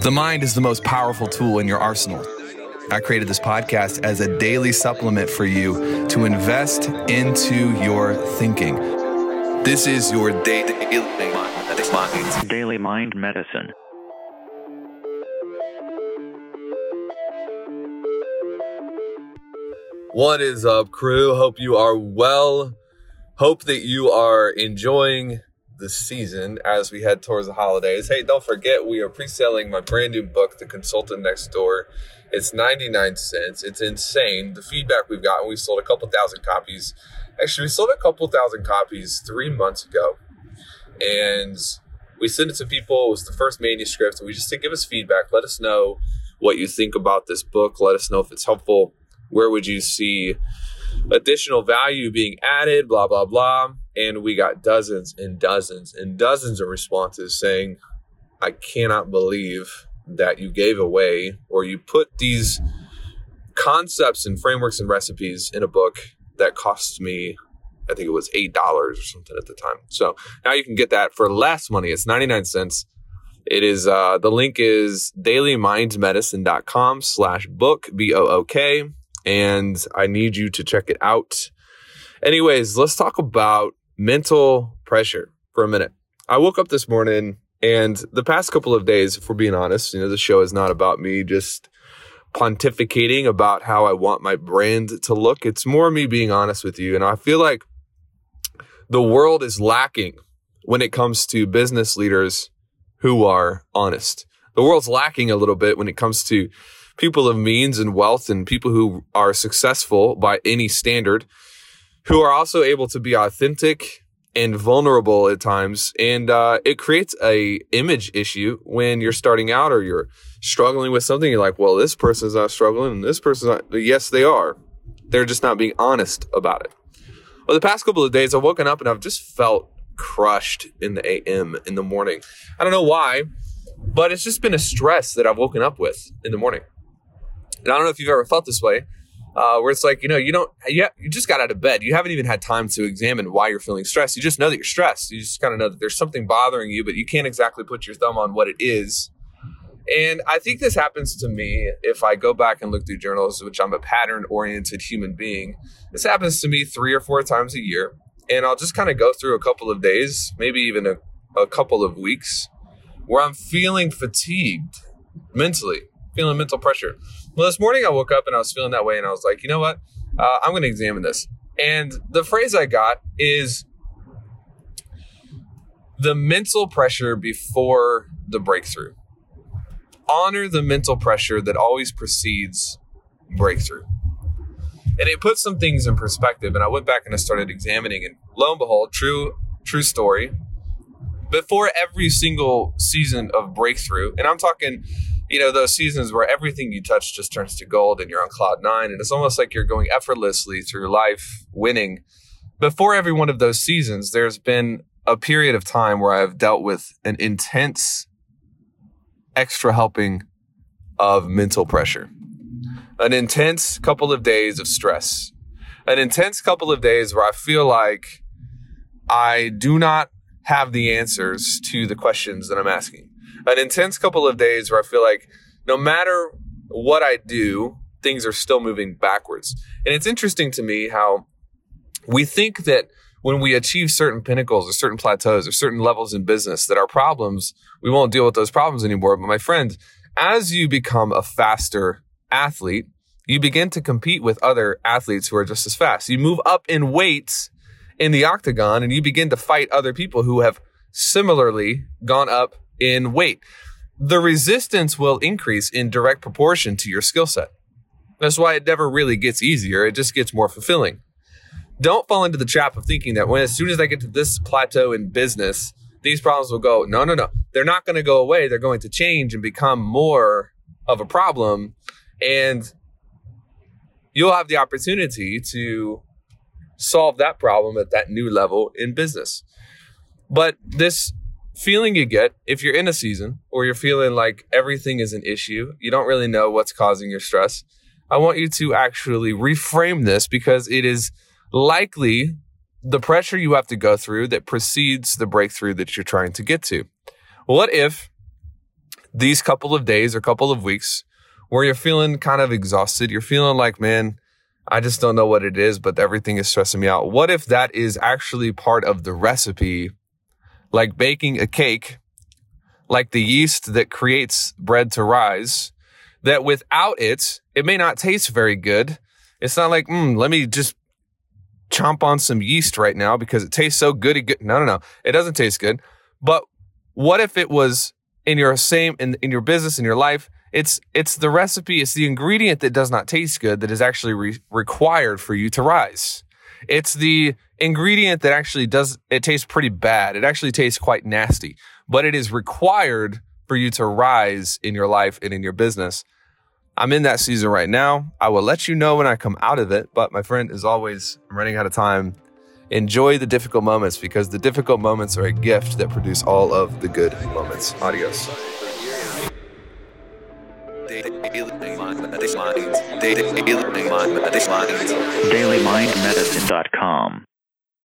The mind is the most powerful tool in your arsenal. I created this podcast as a daily supplement for you to invest into your thinking. This is your daily Daily Mind Medicine. What is up, crew? Hope you are well. Hope that you are enjoying the season as we head towards the holidays. Hey, don't forget, we are pre selling my brand new book, The Consultant Next Door. It's 99 cents. It's insane. The feedback we've gotten, we sold a couple thousand copies. Actually, we sold a couple thousand copies three months ago. And we sent it to people. It was the first manuscript. We just said, give us feedback. Let us know what you think about this book. Let us know if it's helpful. Where would you see additional value being added? Blah, blah, blah. And we got dozens and dozens and dozens of responses saying, I cannot believe that you gave away or you put these concepts and frameworks and recipes in a book that cost me I think it was eight dollars or something at the time. So now you can get that for less money. It's 99 cents. It is uh the link is dailymindmedicine.com slash book B-O-O-K. And I need you to check it out. Anyways, let's talk about mental pressure for a minute. I woke up this morning and the past couple of days, if we're being honest, you know, the show is not about me just pontificating about how I want my brand to look. It's more me being honest with you. And I feel like the world is lacking when it comes to business leaders who are honest. The world's lacking a little bit when it comes to people of means and wealth and people who are successful by any standard, who are also able to be authentic and vulnerable at times. And uh, it creates a image issue when you're starting out or you're struggling with something. You're like, well, this person's not struggling and this person's not. Yes, they are. They're just not being honest about it. Well, the past couple of days, I've woken up and I've just felt crushed in the AM in the morning. I don't know why, but it's just been a stress that I've woken up with in the morning. And I don't know if you've ever felt this way, uh, where it's like, you know, you don't, you, you just got out of bed. You haven't even had time to examine why you're feeling stressed. You just know that you're stressed. You just kind of know that there's something bothering you, but you can't exactly put your thumb on what it is. And I think this happens to me if I go back and look through journals, which I'm a pattern oriented human being. This happens to me three or four times a year. And I'll just kind of go through a couple of days, maybe even a, a couple of weeks, where I'm feeling fatigued mentally, feeling mental pressure. Well, this morning I woke up and I was feeling that way, and I was like, you know what? Uh, I'm going to examine this. And the phrase I got is the mental pressure before the breakthrough honor the mental pressure that always precedes breakthrough. And it puts some things in perspective. And I went back and I started examining, and lo and behold, true, true story. Before every single season of breakthrough, and I'm talking, you know, those seasons where everything you touch just turns to gold and you're on cloud nine, and it's almost like you're going effortlessly through life winning. Before every one of those seasons, there's been a period of time where I've dealt with an intense extra helping of mental pressure. An intense couple of days of stress. An intense couple of days where I feel like I do not have the answers to the questions that I'm asking. An intense couple of days where I feel like no matter what I do, things are still moving backwards. And it's interesting to me how we think that when we achieve certain pinnacles or certain plateaus or certain levels in business that our problems, we won't deal with those problems anymore. But my friend, as you become a faster athlete, you begin to compete with other athletes who are just as fast. You move up in weights in the octagon and you begin to fight other people who have similarly gone up in weight. The resistance will increase in direct proportion to your skill set. That's why it never really gets easier. It just gets more fulfilling don't fall into the trap of thinking that when as soon as I get to this plateau in business, these problems will go. No, no, no. They're not going to go away. They're going to change and become more of a problem. And you'll have the opportunity to solve that problem at that new level in business. But this feeling you get if you're in a season or you're feeling like everything is an issue, you don't really know what's causing your stress. I want you to actually reframe this because it is likely the pressure you have to go through that precedes the breakthrough that you're trying to get to. What if these couple of days or couple of weeks where you're feeling kind of exhausted. You're feeling like, man, I just don't know what it is, but everything is stressing me out. What if that is actually part of the recipe? Like baking a cake, like the yeast that creates bread to rise, that without it, it may not taste very good. It's not like, mm, let me just chomp on some yeast right now because it tastes so good. No, no, no. It doesn't taste good. But what if it was in your same, in, in your business, in your life, it's it's the recipe, it's the ingredient that does not taste good that is actually re- required for you to rise. It's the ingredient that actually does it tastes pretty bad. It actually tastes quite nasty, but it is required for you to rise in your life and in your business. I'm in that season right now. I will let you know when I come out of it, but my friend, as always, I'm running out of time. Enjoy the difficult moments because the difficult moments are a gift that produce all of the good moments. Adios. DailyMindMedicine.com